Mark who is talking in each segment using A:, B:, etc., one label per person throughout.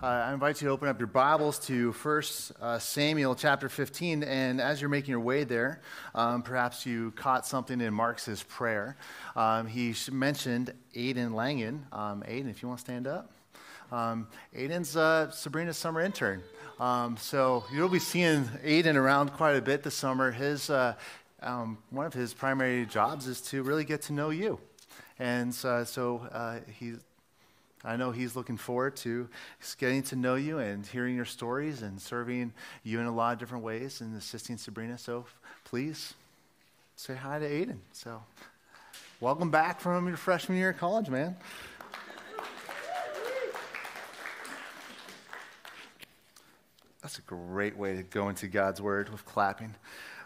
A: Uh, I invite you to open up your Bibles to 1 uh, Samuel chapter 15. And as you're making your way there, um, perhaps you caught something in Mark's prayer. Um, he mentioned Aiden Langen. Um, Aiden, if you want to stand up. Um, Aiden's uh, Sabrina's summer intern. Um, so you'll be seeing Aiden around quite a bit this summer. His, uh, um, one of his primary jobs is to really get to know you. And uh, so uh, he's I know he's looking forward to getting to know you and hearing your stories and serving you in a lot of different ways and assisting Sabrina. So please say hi to Aiden. So welcome back from your freshman year of college, man. That's a great way to go into God's word with clapping.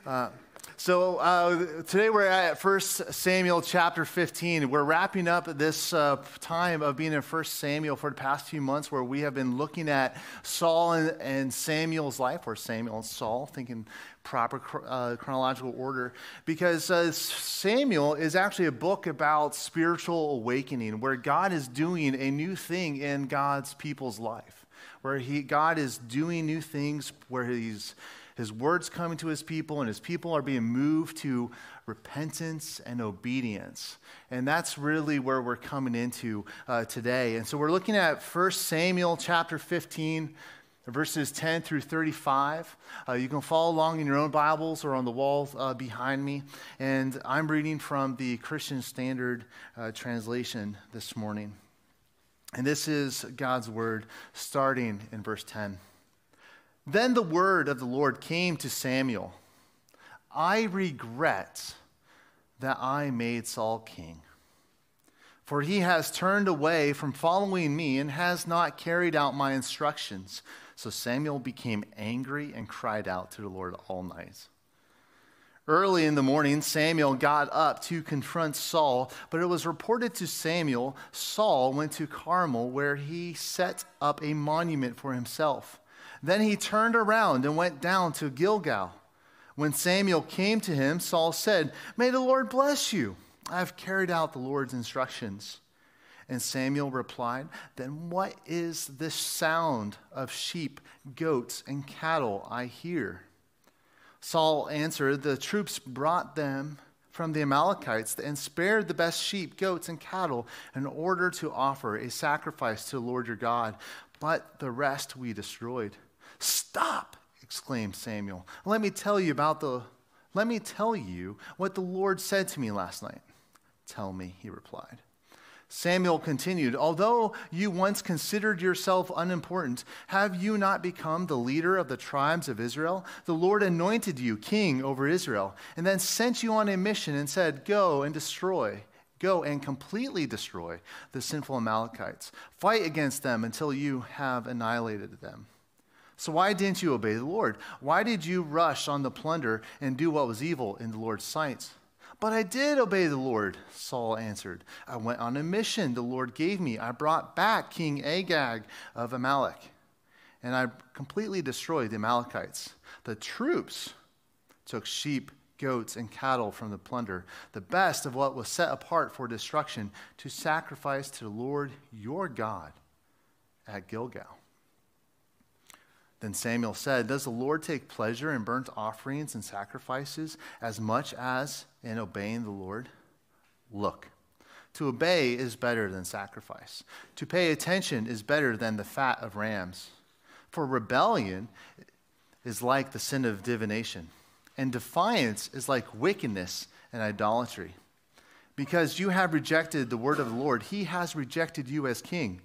A: Uh, so uh, today we're at 1 Samuel chapter 15. We're wrapping up this uh, time of being in 1 Samuel for the past few months where we have been looking at Saul and, and Samuel's life, or Samuel and Saul, thinking proper uh, chronological order, because uh, Samuel is actually a book about spiritual awakening where God is doing a new thing in God's people's life, where he, God is doing new things, where he's his words coming to his people, and his people are being moved to repentance and obedience. And that's really where we're coming into uh, today. And so we're looking at 1 Samuel chapter 15 verses 10 through 35. Uh, you can follow along in your own Bibles or on the wall uh, behind me. And I'm reading from the Christian Standard uh, Translation this morning. And this is God's word starting in verse 10. Then the word of the Lord came to Samuel I regret that I made Saul king, for he has turned away from following me and has not carried out my instructions. So Samuel became angry and cried out to the Lord all night. Early in the morning, Samuel got up to confront Saul, but it was reported to Samuel Saul went to Carmel, where he set up a monument for himself. Then he turned around and went down to Gilgal. When Samuel came to him, Saul said, May the Lord bless you. I have carried out the Lord's instructions. And Samuel replied, Then what is this sound of sheep, goats, and cattle I hear? Saul answered, The troops brought them from the Amalekites and spared the best sheep, goats, and cattle in order to offer a sacrifice to the Lord your God, but the rest we destroyed. Stop, exclaimed Samuel. Let me tell you about the let me tell you what the Lord said to me last night. Tell me, he replied. Samuel continued, Although you once considered yourself unimportant, have you not become the leader of the tribes of Israel? The Lord anointed you king over Israel, and then sent you on a mission and said, Go and destroy. Go and completely destroy the sinful Amalekites. Fight against them until you have annihilated them. So, why didn't you obey the Lord? Why did you rush on the plunder and do what was evil in the Lord's sight? But I did obey the Lord, Saul answered. I went on a mission the Lord gave me. I brought back King Agag of Amalek, and I completely destroyed the Amalekites. The troops took sheep, goats, and cattle from the plunder, the best of what was set apart for destruction, to sacrifice to the Lord your God at Gilgal. Then Samuel said, Does the Lord take pleasure in burnt offerings and sacrifices as much as in obeying the Lord? Look, to obey is better than sacrifice. To pay attention is better than the fat of rams. For rebellion is like the sin of divination, and defiance is like wickedness and idolatry. Because you have rejected the word of the Lord, he has rejected you as king.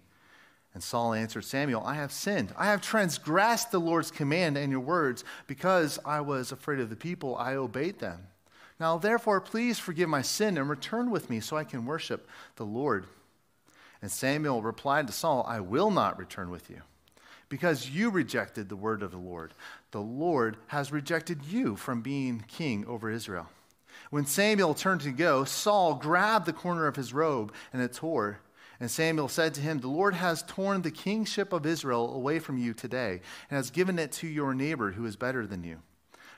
A: And Saul answered Samuel, I have sinned. I have transgressed the Lord's command and your words. Because I was afraid of the people, I obeyed them. Now, therefore, please forgive my sin and return with me so I can worship the Lord. And Samuel replied to Saul, I will not return with you because you rejected the word of the Lord. The Lord has rejected you from being king over Israel. When Samuel turned to go, Saul grabbed the corner of his robe and it tore. And Samuel said to him, The Lord has torn the kingship of Israel away from you today and has given it to your neighbor who is better than you.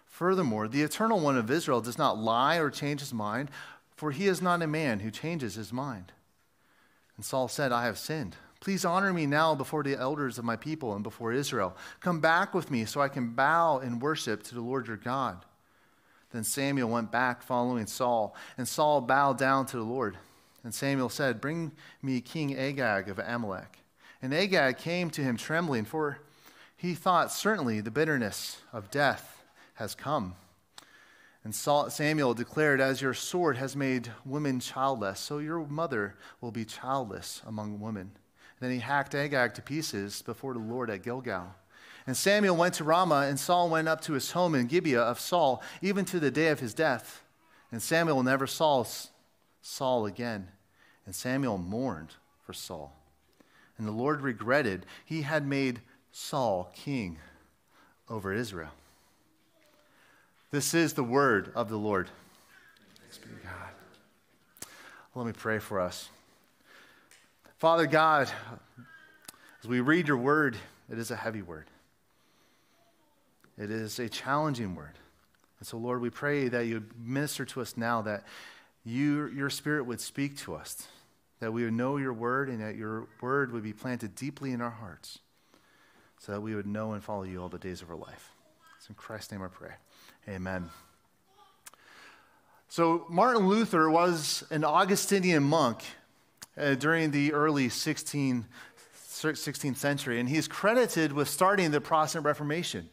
A: Furthermore, the eternal one of Israel does not lie or change his mind, for he is not a man who changes his mind. And Saul said, I have sinned. Please honor me now before the elders of my people and before Israel. Come back with me so I can bow in worship to the Lord your God. Then Samuel went back following Saul, and Saul bowed down to the Lord. And Samuel said, Bring me King Agag of Amalek. And Agag came to him trembling, for he thought, Certainly the bitterness of death has come. And Samuel declared, As your sword has made women childless, so your mother will be childless among women. Then he hacked Agag to pieces before the Lord at Gilgal. And Samuel went to Ramah, and Saul went up to his home in Gibeah of Saul, even to the day of his death. And Samuel never saw Saul again. And Samuel mourned for Saul. And the Lord regretted he had made Saul king over Israel. This is the word of the Lord. God. Let me pray for us. Father God, as we read your word, it is a heavy word. It is a challenging word. And so, Lord, we pray that you minister to us now, that you, your spirit would speak to us, that we would know your word, and that your word would be planted deeply in our hearts, so that we would know and follow you all the days of our life. It's in Christ's name I pray. Amen. So, Martin Luther was an Augustinian monk uh, during the early 16, 16th century, and he's credited with starting the Protestant Reformation.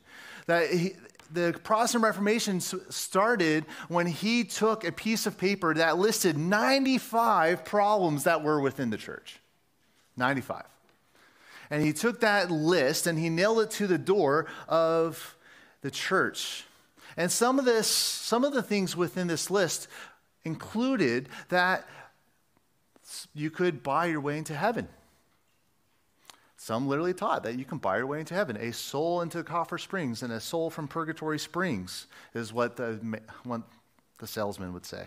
A: That he, the Protestant Reformation started when he took a piece of paper that listed 95 problems that were within the church. 95. And he took that list and he nailed it to the door of the church. And some of this, some of the things within this list included that you could buy your way into heaven. Some literally taught that you can buy your way into heaven. A soul into coffer rings and a soul from Purgatory Springs is what the, what the salesman would say.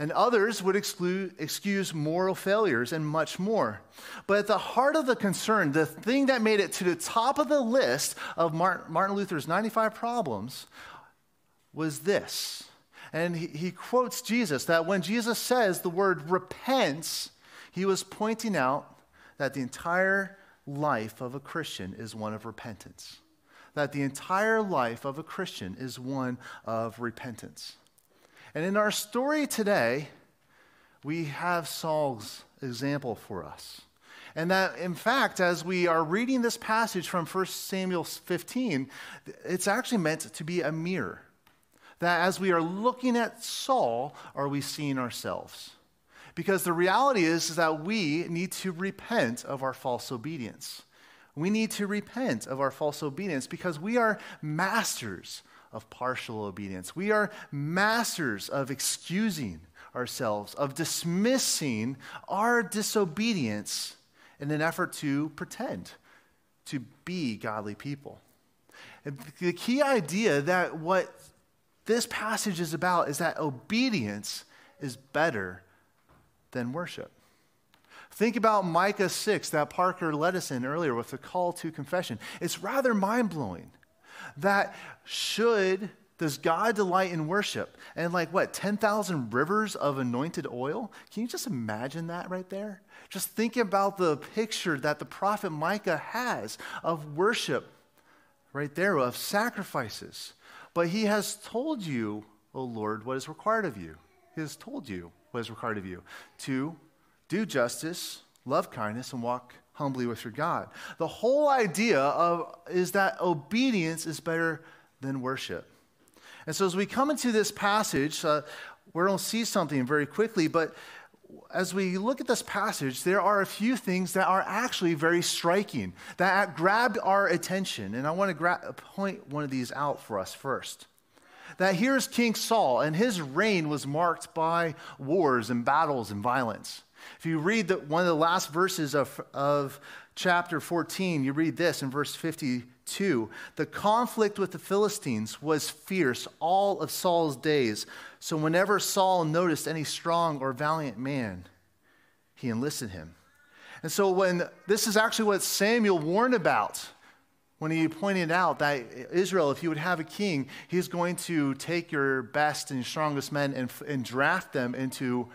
A: And others would exclude, excuse moral failures and much more. But at the heart of the concern, the thing that made it to the top of the list of Martin Luther's 95 problems was this and he, he quotes Jesus that when Jesus says the word repents, he was pointing out that the entire life of a Christian is one of repentance. That the entire life of a Christian is one of repentance. And in our story today, we have Saul's example for us. And that, in fact, as we are reading this passage from 1 Samuel 15, it's actually meant to be a mirror that as we are looking at Saul, are we seeing ourselves? Because the reality is, is that we need to repent of our false obedience. We need to repent of our false obedience because we are masters of partial obedience. We are masters of excusing ourselves, of dismissing our disobedience in an effort to pretend to be godly people. The key idea that what this passage is about is that obedience is better than worship. Think about Micah 6 that Parker led us in earlier with the call to confession. It's rather mind blowing that should, does God delight in worship? And like what, 10,000 rivers of anointed oil? Can you just imagine that right there? Just think about the picture that the prophet Micah has of worship right there, of sacrifices. But he has told you, O Lord, what is required of you. He has told you what is required of you to do justice, love kindness, and walk humbly with your God. The whole idea of is that obedience is better than worship. And so as we come into this passage, uh, we're going to see something very quickly, but as we look at this passage, there are a few things that are actually very striking, that grabbed our attention. And I want to gra- point one of these out for us first. That here's King Saul, and his reign was marked by wars and battles and violence. If you read the, one of the last verses of, of chapter 14, you read this in verse 52 The conflict with the Philistines was fierce all of Saul's days. So whenever Saul noticed any strong or valiant man, he enlisted him. And so when this is actually what Samuel warned about when he pointed out that Israel, if you would have a king, he's going to take your best and strongest men and, and draft them into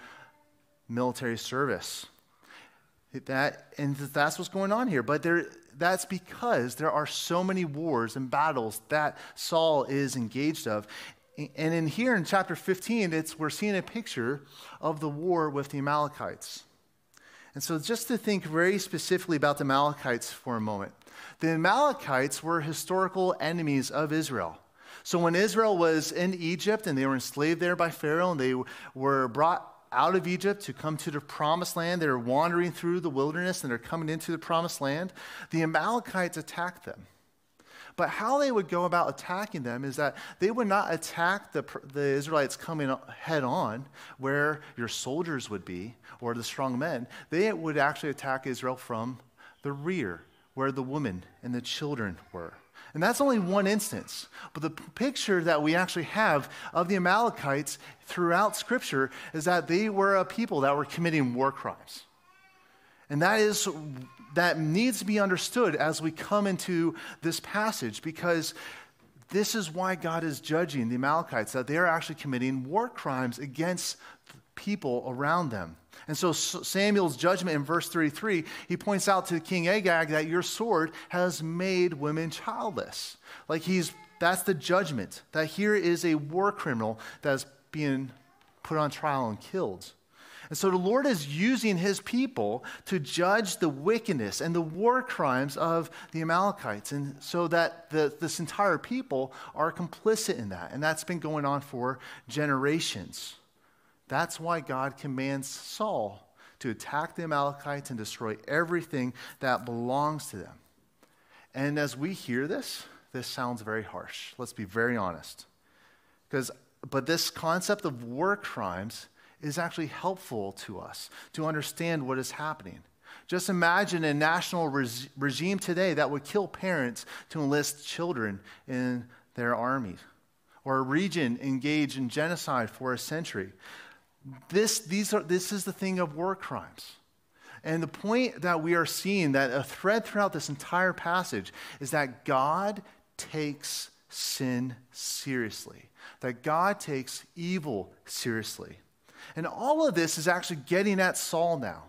A: military service. That, and that's what's going on here. But there, that's because there are so many wars and battles that Saul is engaged of. And in here in chapter 15, it's, we're seeing a picture of the war with the Amalekites. And so, just to think very specifically about the Amalekites for a moment, the Amalekites were historical enemies of Israel. So, when Israel was in Egypt and they were enslaved there by Pharaoh and they were brought out of Egypt to come to the promised land, they're wandering through the wilderness and they're coming into the promised land, the Amalekites attacked them. But how they would go about attacking them is that they would not attack the, the Israelites coming head on, where your soldiers would be, or the strong men. They would actually attack Israel from the rear, where the women and the children were. And that's only one instance. But the picture that we actually have of the Amalekites throughout Scripture is that they were a people that were committing war crimes. And that is that needs to be understood as we come into this passage because this is why God is judging the Amalekites, that they are actually committing war crimes against people around them. And so Samuel's judgment in verse 33, he points out to King Agag that your sword has made women childless. Like he's that's the judgment that here is a war criminal that's being put on trial and killed. And so the Lord is using his people to judge the wickedness and the war crimes of the Amalekites. And so that the, this entire people are complicit in that. And that's been going on for generations. That's why God commands Saul to attack the Amalekites and destroy everything that belongs to them. And as we hear this, this sounds very harsh. Let's be very honest. Because but this concept of war crimes is actually helpful to us to understand what is happening. Just imagine a national regime today that would kill parents to enlist children in their army, or a region engaged in genocide for a century. This, these are, this is the thing of war crimes. And the point that we are seeing, that a thread throughout this entire passage, is that God takes sin seriously, that God takes evil seriously. And all of this is actually getting at Saul now.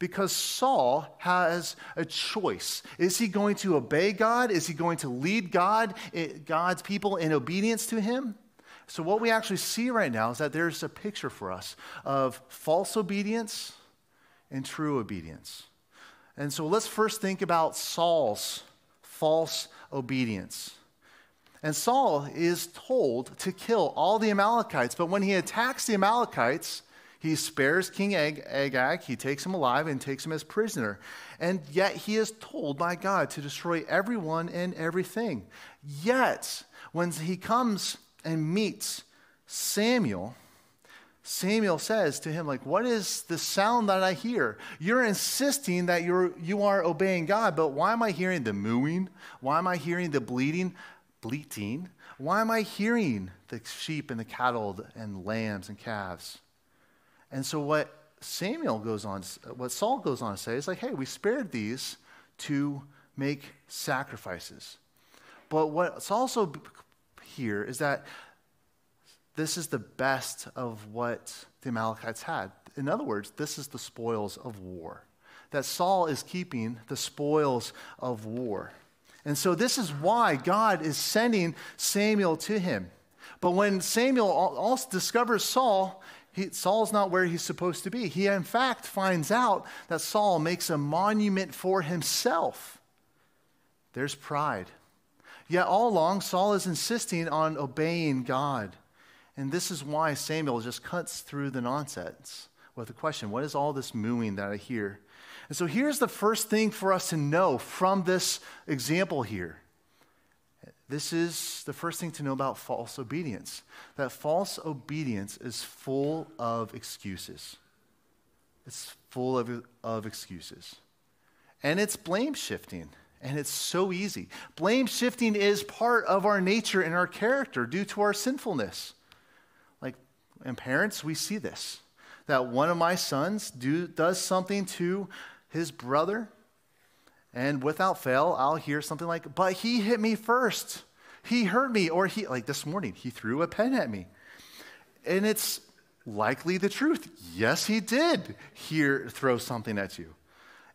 A: Because Saul has a choice. Is he going to obey God? Is he going to lead God, eh, God's people in obedience to him? So, what we actually see right now is that there's a picture for us of false obedience and true obedience. And so, let's first think about Saul's false obedience. And Saul is told to kill all the Amalekites, but when he attacks the Amalekites, he spares King Ag- Agag, he takes him alive and takes him as prisoner. And yet he is told by God to destroy everyone and everything. Yet, when he comes and meets Samuel, Samuel says to him, like, what is the sound that I hear? You're insisting that you're, you are obeying God, but why am I hearing the mooing? Why am I hearing the bleating? bleating? Why am I hearing the sheep and the cattle and lambs and calves? And so what Samuel goes on, what Saul goes on to say is like, hey, we spared these to make sacrifices. But what's also here is that this is the best of what the Amalekites had. In other words, this is the spoils of war. That Saul is keeping the spoils of war. And so this is why God is sending Samuel to him. But when Samuel also discovers Saul, he, Saul's not where he's supposed to be. He, in fact, finds out that Saul makes a monument for himself. There's pride. Yet all along, Saul is insisting on obeying God. And this is why Samuel just cuts through the nonsense with the question what is all this mooing that I hear? And so here's the first thing for us to know from this example here. This is the first thing to know about false obedience that false obedience is full of excuses. It's full of, of excuses. And it's blame shifting. And it's so easy. Blame shifting is part of our nature and our character due to our sinfulness. Like, in parents, we see this that one of my sons do, does something to his brother, and without fail, I'll hear something like, But he hit me first. He hurt me. Or he, like this morning, he threw a pen at me. And it's likely the truth. Yes, he did hear, throw something at you.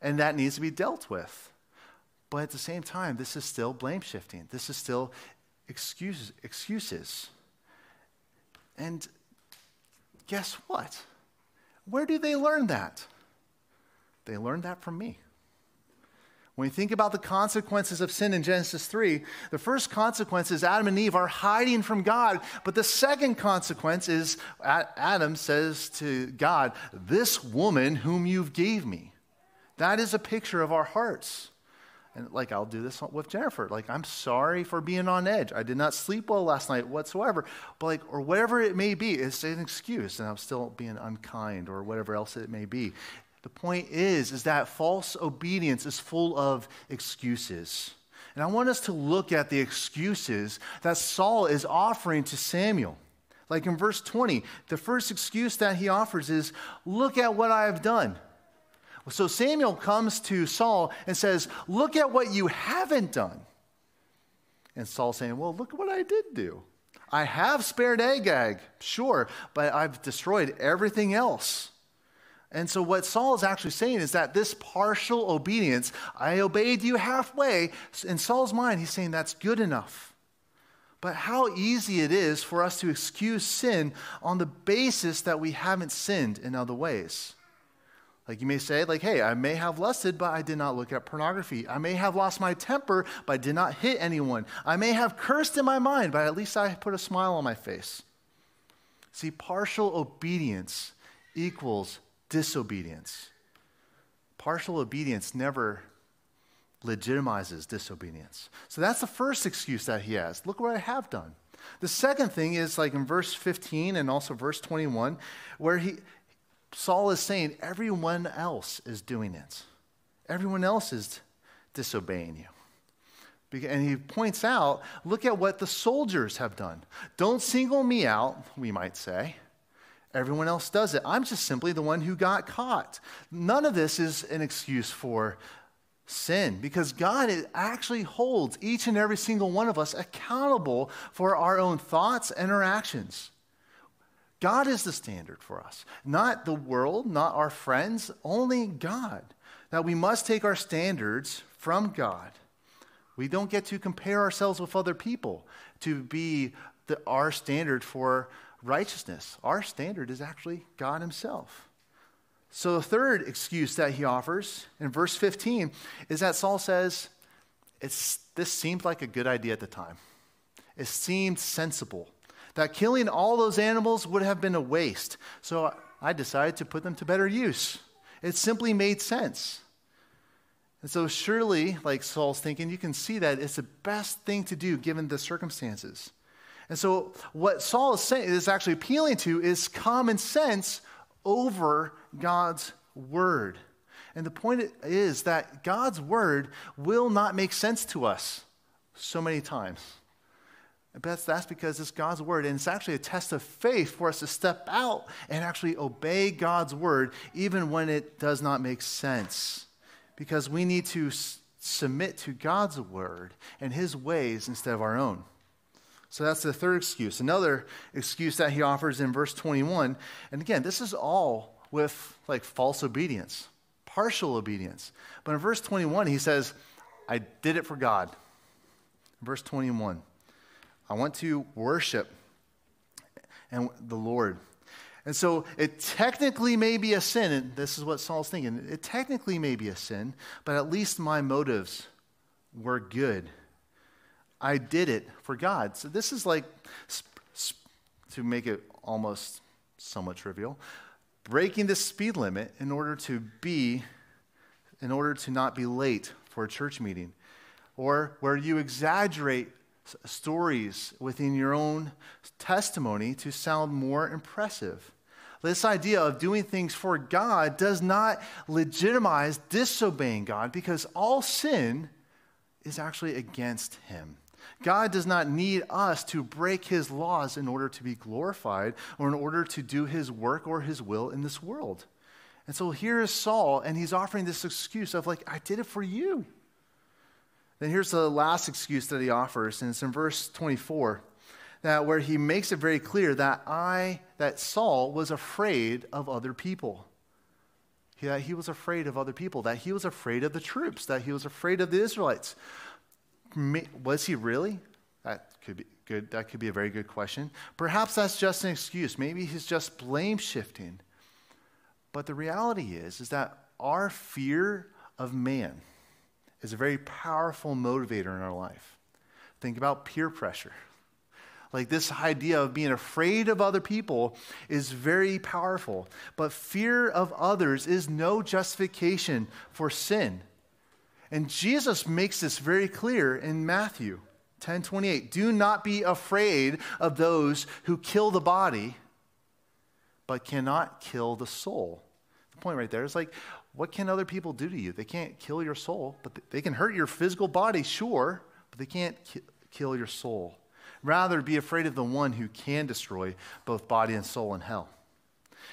A: and that needs to be dealt with. But at the same time, this is still blame shifting. This is still excuses. excuses. And guess what? Where do they learn that? They learned that from me. When you think about the consequences of sin in Genesis 3, the first consequence is Adam and Eve are hiding from God. But the second consequence is Adam says to God, This woman whom you've gave me. That is a picture of our hearts. And like, I'll do this with Jennifer. Like, I'm sorry for being on edge. I did not sleep well last night whatsoever. But, like, or whatever it may be, it's an excuse, and I'm still being unkind or whatever else it may be. The point is, is that false obedience is full of excuses. And I want us to look at the excuses that Saul is offering to Samuel. Like in verse 20, the first excuse that he offers is, Look at what I have done. So Samuel comes to Saul and says, Look at what you haven't done. And Saul saying, Well, look at what I did do. I have spared Agag, sure, but I've destroyed everything else. And so, what Saul is actually saying is that this partial obedience, I obeyed you halfway, in Saul's mind, he's saying that's good enough. But how easy it is for us to excuse sin on the basis that we haven't sinned in other ways. Like you may say, like, hey, I may have lusted, but I did not look at pornography. I may have lost my temper, but I did not hit anyone. I may have cursed in my mind, but at least I put a smile on my face. See, partial obedience equals disobedience. Partial obedience never legitimizes disobedience. So that's the first excuse that he has. Look what I have done. The second thing is like in verse 15 and also verse 21, where he, Saul is saying, everyone else is doing it. Everyone else is disobeying you. And he points out, look at what the soldiers have done. Don't single me out, we might say. Everyone else does it. I'm just simply the one who got caught. None of this is an excuse for sin because God actually holds each and every single one of us accountable for our own thoughts and our actions. God is the standard for us, not the world, not our friends, only God. That we must take our standards from God. We don't get to compare ourselves with other people to be the, our standard for righteousness. Our standard is actually God Himself. So, the third excuse that he offers in verse 15 is that Saul says, it's, This seemed like a good idea at the time. It seemed sensible that killing all those animals would have been a waste. So, I decided to put them to better use. It simply made sense. And so, surely, like Saul's thinking, you can see that it's the best thing to do given the circumstances. And so, what Saul is saying is actually appealing to is common sense over God's word. And the point is that God's word will not make sense to us so many times. But that's because it's God's word, and it's actually a test of faith for us to step out and actually obey God's word, even when it does not make sense. Because we need to submit to God's word and his ways instead of our own. So that's the third excuse. Another excuse that he offers in verse 21, and again, this is all with like false obedience, partial obedience. But in verse 21, he says, I did it for God. verse 21, I want to worship and the Lord. And so it technically may be a sin, and this is what Saul's thinking. It technically may be a sin, but at least my motives were good. I did it for God. So this is like, to make it almost somewhat trivial, breaking the speed limit in order to be, in order to not be late for a church meeting, or where you exaggerate stories within your own testimony to sound more impressive. This idea of doing things for God does not legitimize disobeying God because all sin is actually against Him. God does not need us to break his laws in order to be glorified or in order to do his work or his will in this world. And so here is Saul, and he's offering this excuse of, like, I did it for you. Then here's the last excuse that he offers, and it's in verse 24, that where he makes it very clear that I, that Saul was afraid of other people. that he was afraid of other people, that he was afraid of the troops, that he was afraid of the Israelites. Was he really? That could be good. That could be a very good question. Perhaps that's just an excuse. Maybe he's just blame shifting. But the reality is, is that our fear of man is a very powerful motivator in our life. Think about peer pressure. Like this idea of being afraid of other people is very powerful. But fear of others is no justification for sin. And Jesus makes this very clear in Matthew 10 28. Do not be afraid of those who kill the body, but cannot kill the soul. Point right there. It's like, what can other people do to you? They can't kill your soul, but they can hurt your physical body, sure, but they can't ki- kill your soul. Rather, be afraid of the one who can destroy both body and soul in hell.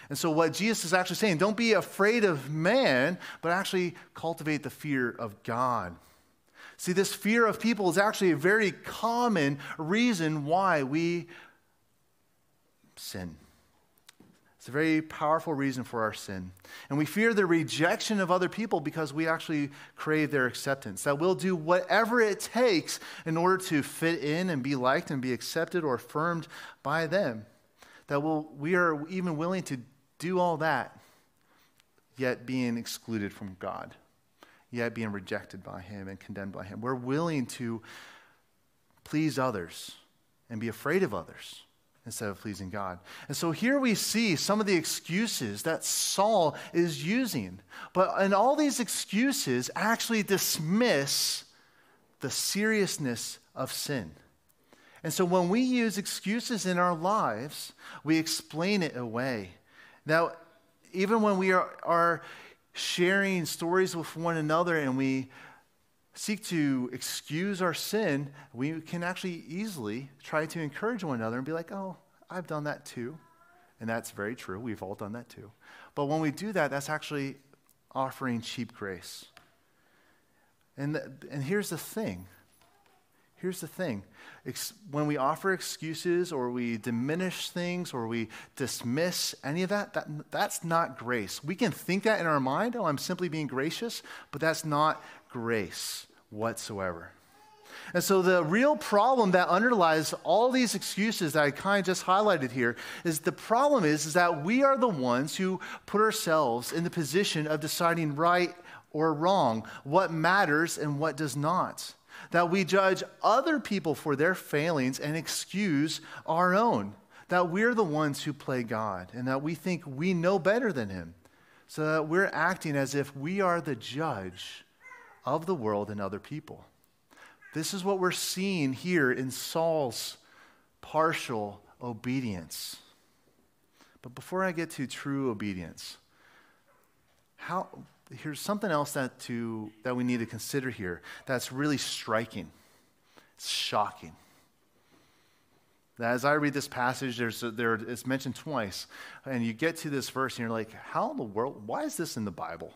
A: And so, what Jesus is actually saying, don't be afraid of man, but actually cultivate the fear of God. See, this fear of people is actually a very common reason why we sin. It's a very powerful reason for our sin. And we fear the rejection of other people because we actually crave their acceptance. That we'll do whatever it takes in order to fit in and be liked and be accepted or affirmed by them. That we'll, we are even willing to do all that, yet being excluded from God, yet being rejected by Him and condemned by Him. We're willing to please others and be afraid of others instead of pleasing God. And so here we see some of the excuses that Saul is using. But and all these excuses actually dismiss the seriousness of sin. And so when we use excuses in our lives, we explain it away. Now, even when we are, are sharing stories with one another and we seek to excuse our sin, we can actually easily try to encourage one another and be like, oh, I've done that too. And that's very true. We've all done that too. But when we do that, that's actually offering cheap grace. And, the, and here's the thing here's the thing Ex- when we offer excuses or we diminish things or we dismiss any of that, that, that's not grace. We can think that in our mind, oh, I'm simply being gracious, but that's not grace whatsoever. And so, the real problem that underlies all these excuses that I kind of just highlighted here is the problem is, is that we are the ones who put ourselves in the position of deciding right or wrong, what matters and what does not. That we judge other people for their failings and excuse our own. That we're the ones who play God and that we think we know better than Him. So that we're acting as if we are the judge of the world and other people. This is what we're seeing here in Saul's partial obedience. But before I get to true obedience, how, here's something else that, to, that we need to consider here that's really striking. It's shocking. As I read this passage, there's a, there, it's mentioned twice, and you get to this verse, and you're like, how in the world, why is this in the Bible?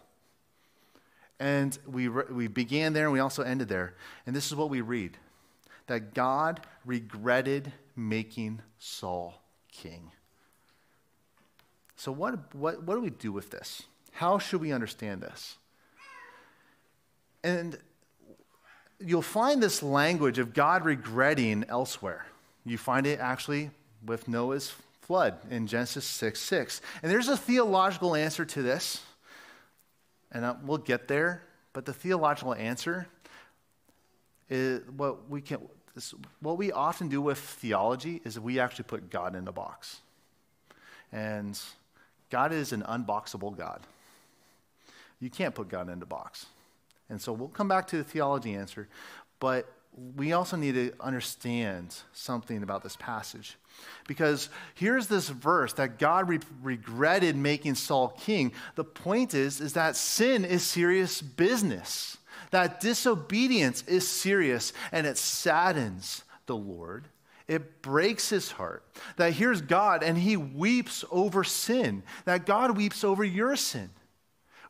A: And we, we began there and we also ended there. And this is what we read that God regretted making Saul king. So, what, what, what do we do with this? How should we understand this? And you'll find this language of God regretting elsewhere. You find it actually with Noah's flood in Genesis 6 6. And there's a theological answer to this and uh, we'll get there, but the theological answer is what we can what we often do with theology is we actually put God in a box. And God is an unboxable God. You can't put God in a box. And so we'll come back to the theology answer, but we also need to understand something about this passage. Because here's this verse that God re- regretted making Saul king. The point is, is that sin is serious business. That disobedience is serious and it saddens the Lord. It breaks his heart. That here's God and he weeps over sin. That God weeps over your sin.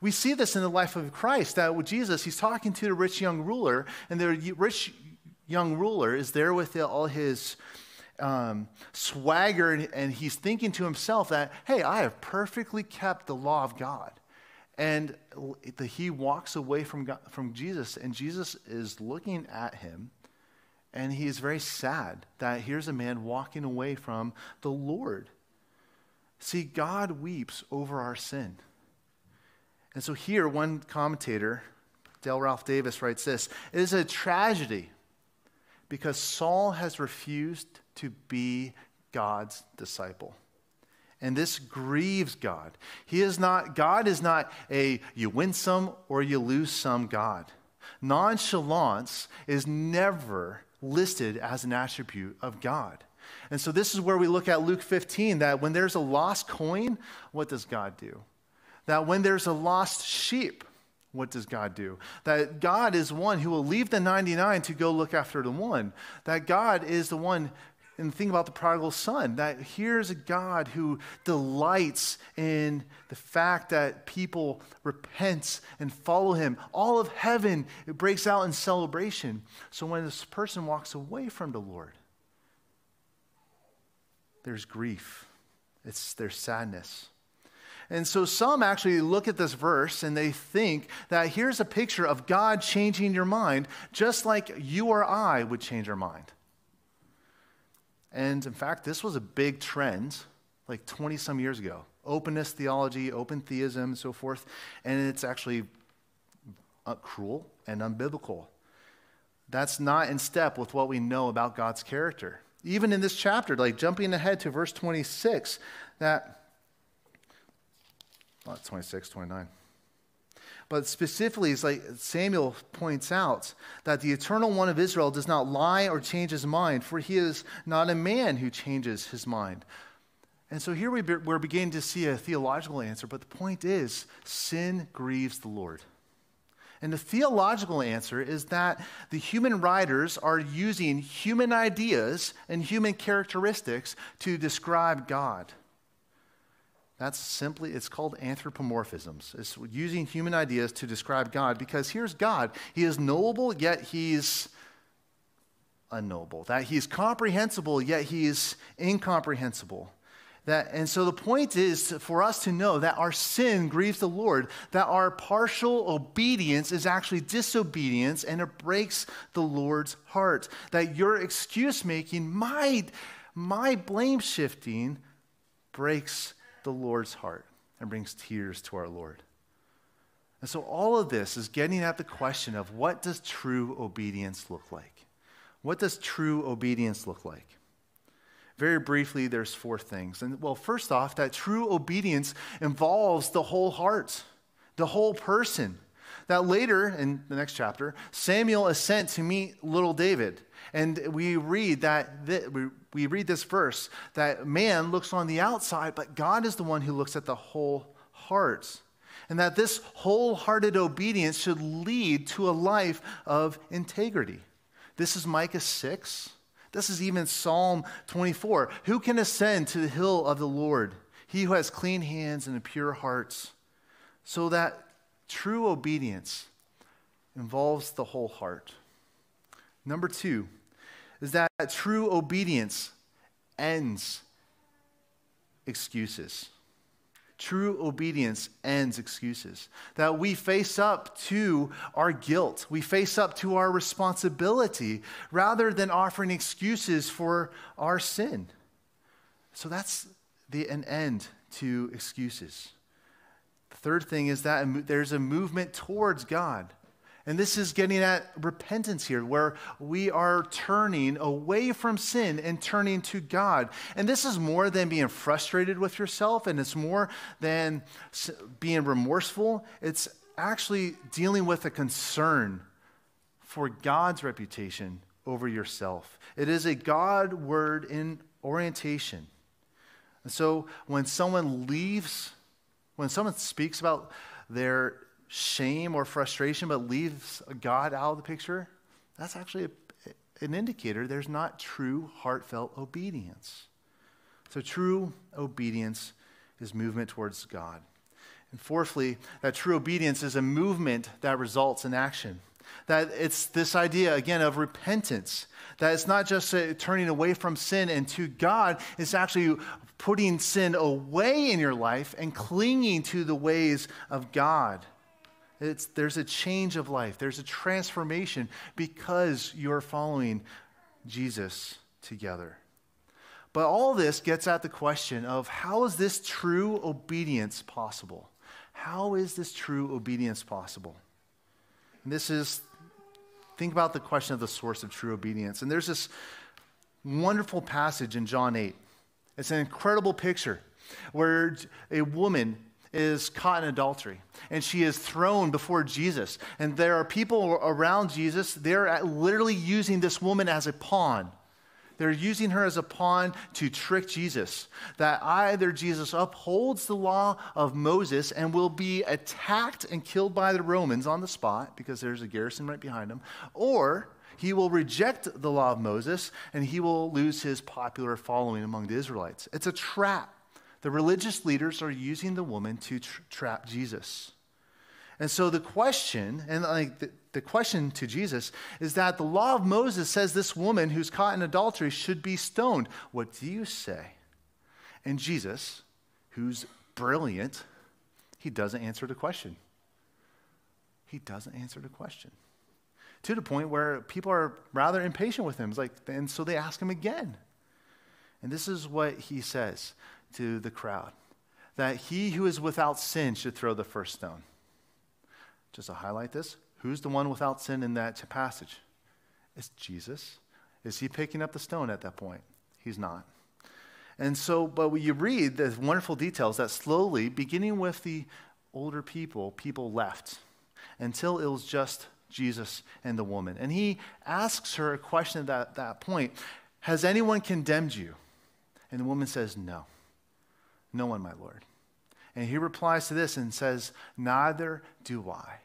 A: We see this in the life of Christ. That with Jesus, he's talking to the rich young ruler, and the rich young ruler is there with all his um, swagger, and he's thinking to himself that, hey, I have perfectly kept the law of God. And he walks away from, God, from Jesus, and Jesus is looking at him, and he is very sad that here's a man walking away from the Lord. See, God weeps over our sin. And so here, one commentator, Dale Ralph Davis, writes this It is a tragedy because Saul has refused to be God's disciple. And this grieves God. He is not, God is not a you win some or you lose some God. Nonchalance is never listed as an attribute of God. And so this is where we look at Luke 15 that when there's a lost coin, what does God do? That when there's a lost sheep, what does God do? That God is one who will leave the 99 to go look after the one. That God is the one, and think about the prodigal son, that here's a God who delights in the fact that people repent and follow him. All of heaven it breaks out in celebration. So when this person walks away from the Lord, there's grief, it's, there's sadness. And so some actually look at this verse and they think that here's a picture of God changing your mind, just like you or I would change our mind. And in fact, this was a big trend like 20 some years ago openness theology, open theism, and so forth. And it's actually uh, cruel and unbiblical. That's not in step with what we know about God's character. Even in this chapter, like jumping ahead to verse 26, that Uh, 26, 29. But specifically, it's like Samuel points out that the eternal one of Israel does not lie or change his mind, for he is not a man who changes his mind. And so here we be, we're beginning to see a theological answer, but the point is sin grieves the Lord. And the theological answer is that the human writers are using human ideas and human characteristics to describe God. That's simply, it's called anthropomorphisms. It's using human ideas to describe God because here's God. He is knowable, yet he's unknowable. That he's comprehensible, yet he's incomprehensible. That, and so the point is for us to know that our sin grieves the Lord, that our partial obedience is actually disobedience and it breaks the Lord's heart. That your excuse making, my, my blame shifting, breaks the Lord's heart and brings tears to our Lord. And so all of this is getting at the question of what does true obedience look like? What does true obedience look like? Very briefly, there's four things. And well, first off, that true obedience involves the whole heart, the whole person. That later in the next chapter, Samuel is sent to meet little David. And we read that we read this verse that man looks on the outside, but God is the one who looks at the whole heart. And that this wholehearted obedience should lead to a life of integrity. This is Micah 6. This is even Psalm 24. Who can ascend to the hill of the Lord? He who has clean hands and a pure heart. So that true obedience involves the whole heart. Number two, is that true obedience ends excuses. True obedience ends excuses. That we face up to our guilt, we face up to our responsibility rather than offering excuses for our sin. So that's the, an end to excuses. Third thing is that there's a movement towards God. And this is getting at repentance here, where we are turning away from sin and turning to God. And this is more than being frustrated with yourself, and it's more than being remorseful. It's actually dealing with a concern for God's reputation over yourself. It is a Godward in orientation. And so when someone leaves, when someone speaks about their shame or frustration but leaves God out of the picture, that's actually a, an indicator there's not true heartfelt obedience. So, true obedience is movement towards God. And fourthly, that true obedience is a movement that results in action. That it's this idea, again, of repentance. That it's not just uh, turning away from sin and to God, it's actually putting sin away in your life and clinging to the ways of God. It's, there's a change of life, there's a transformation because you're following Jesus together. But all this gets at the question of how is this true obedience possible? How is this true obedience possible? This is, think about the question of the source of true obedience. And there's this wonderful passage in John 8. It's an incredible picture where a woman is caught in adultery and she is thrown before Jesus. And there are people around Jesus, they're literally using this woman as a pawn. They're using her as a pawn to trick Jesus. That either Jesus upholds the law of Moses and will be attacked and killed by the Romans on the spot because there's a garrison right behind him, or he will reject the law of Moses and he will lose his popular following among the Israelites. It's a trap. The religious leaders are using the woman to tra- trap Jesus. And so the question, and like the, question to Jesus is that the law of Moses says this woman who's caught in adultery should be stoned. What do you say? And Jesus, who's brilliant, he doesn't answer the question. He doesn't answer the question. To the point where people are rather impatient with him. It's like, and so they ask him again. And this is what he says to the crowd that he who is without sin should throw the first stone. Just to highlight this, who's the one without sin in that passage? It's Jesus. Is he picking up the stone at that point? He's not. And so, but you read the wonderful details that slowly, beginning with the older people, people left until it was just Jesus and the woman. And he asks her a question at that, that point Has anyone condemned you? And the woman says, No. No one, my Lord. And he replies to this and says, Neither do I.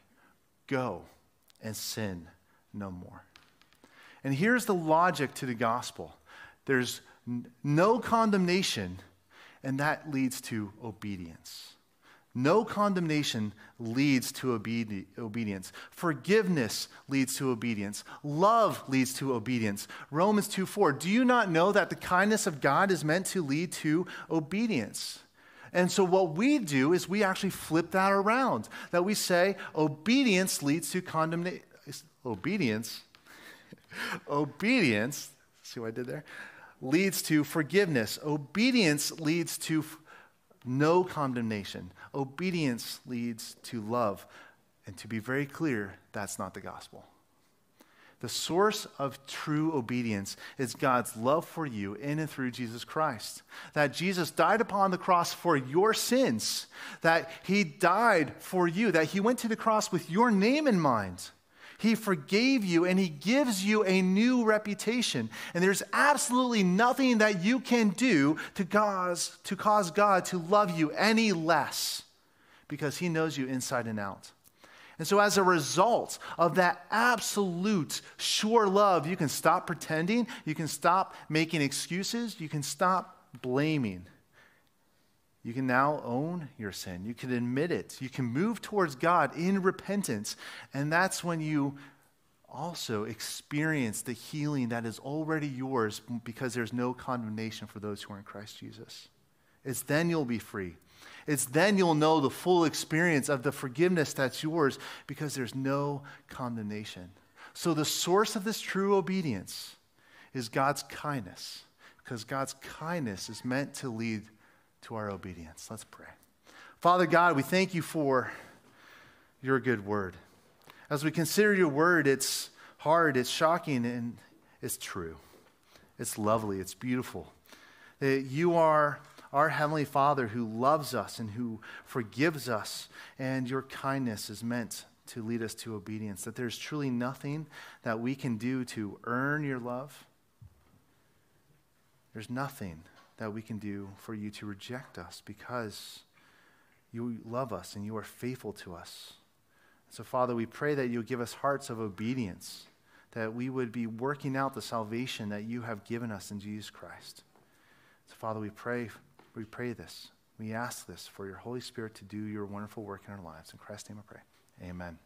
A: Go and sin no more. And here's the logic to the gospel there's no condemnation, and that leads to obedience. No condemnation leads to obedi- obedience. Forgiveness leads to obedience. Love leads to obedience. Romans 2 4. Do you not know that the kindness of God is meant to lead to obedience? And so, what we do is we actually flip that around. That we say obedience leads to condemnation. Obedience, obedience, see what I did there? Leads to forgiveness. Obedience leads to f- no condemnation. Obedience leads to love. And to be very clear, that's not the gospel. The source of true obedience is God's love for you in and through Jesus Christ. That Jesus died upon the cross for your sins, that he died for you, that he went to the cross with your name in mind. He forgave you and he gives you a new reputation. And there's absolutely nothing that you can do to cause, to cause God to love you any less because he knows you inside and out. And so, as a result of that absolute sure love, you can stop pretending, you can stop making excuses, you can stop blaming. You can now own your sin. You can admit it. You can move towards God in repentance. And that's when you also experience the healing that is already yours because there's no condemnation for those who are in Christ Jesus. It's then you'll be free. It's then you'll know the full experience of the forgiveness that's yours because there's no condemnation. So, the source of this true obedience is God's kindness, because God's kindness is meant to lead to our obedience. Let's pray. Father God, we thank you for your good word. As we consider your word, it's hard, it's shocking, and it's true. It's lovely, it's beautiful. That you are our Heavenly Father who loves us and who forgives us, and your kindness is meant to lead us to obedience. That there's truly nothing that we can do to earn your love. There's nothing that we can do for you to reject us because you love us and you are faithful to us. So, Father, we pray that you'll give us hearts of obedience, that we would be working out the salvation that you have given us in Jesus Christ. So, Father, we pray we pray this. We ask this for your Holy Spirit to do your wonderful work in our lives. In Christ's name I pray. Amen.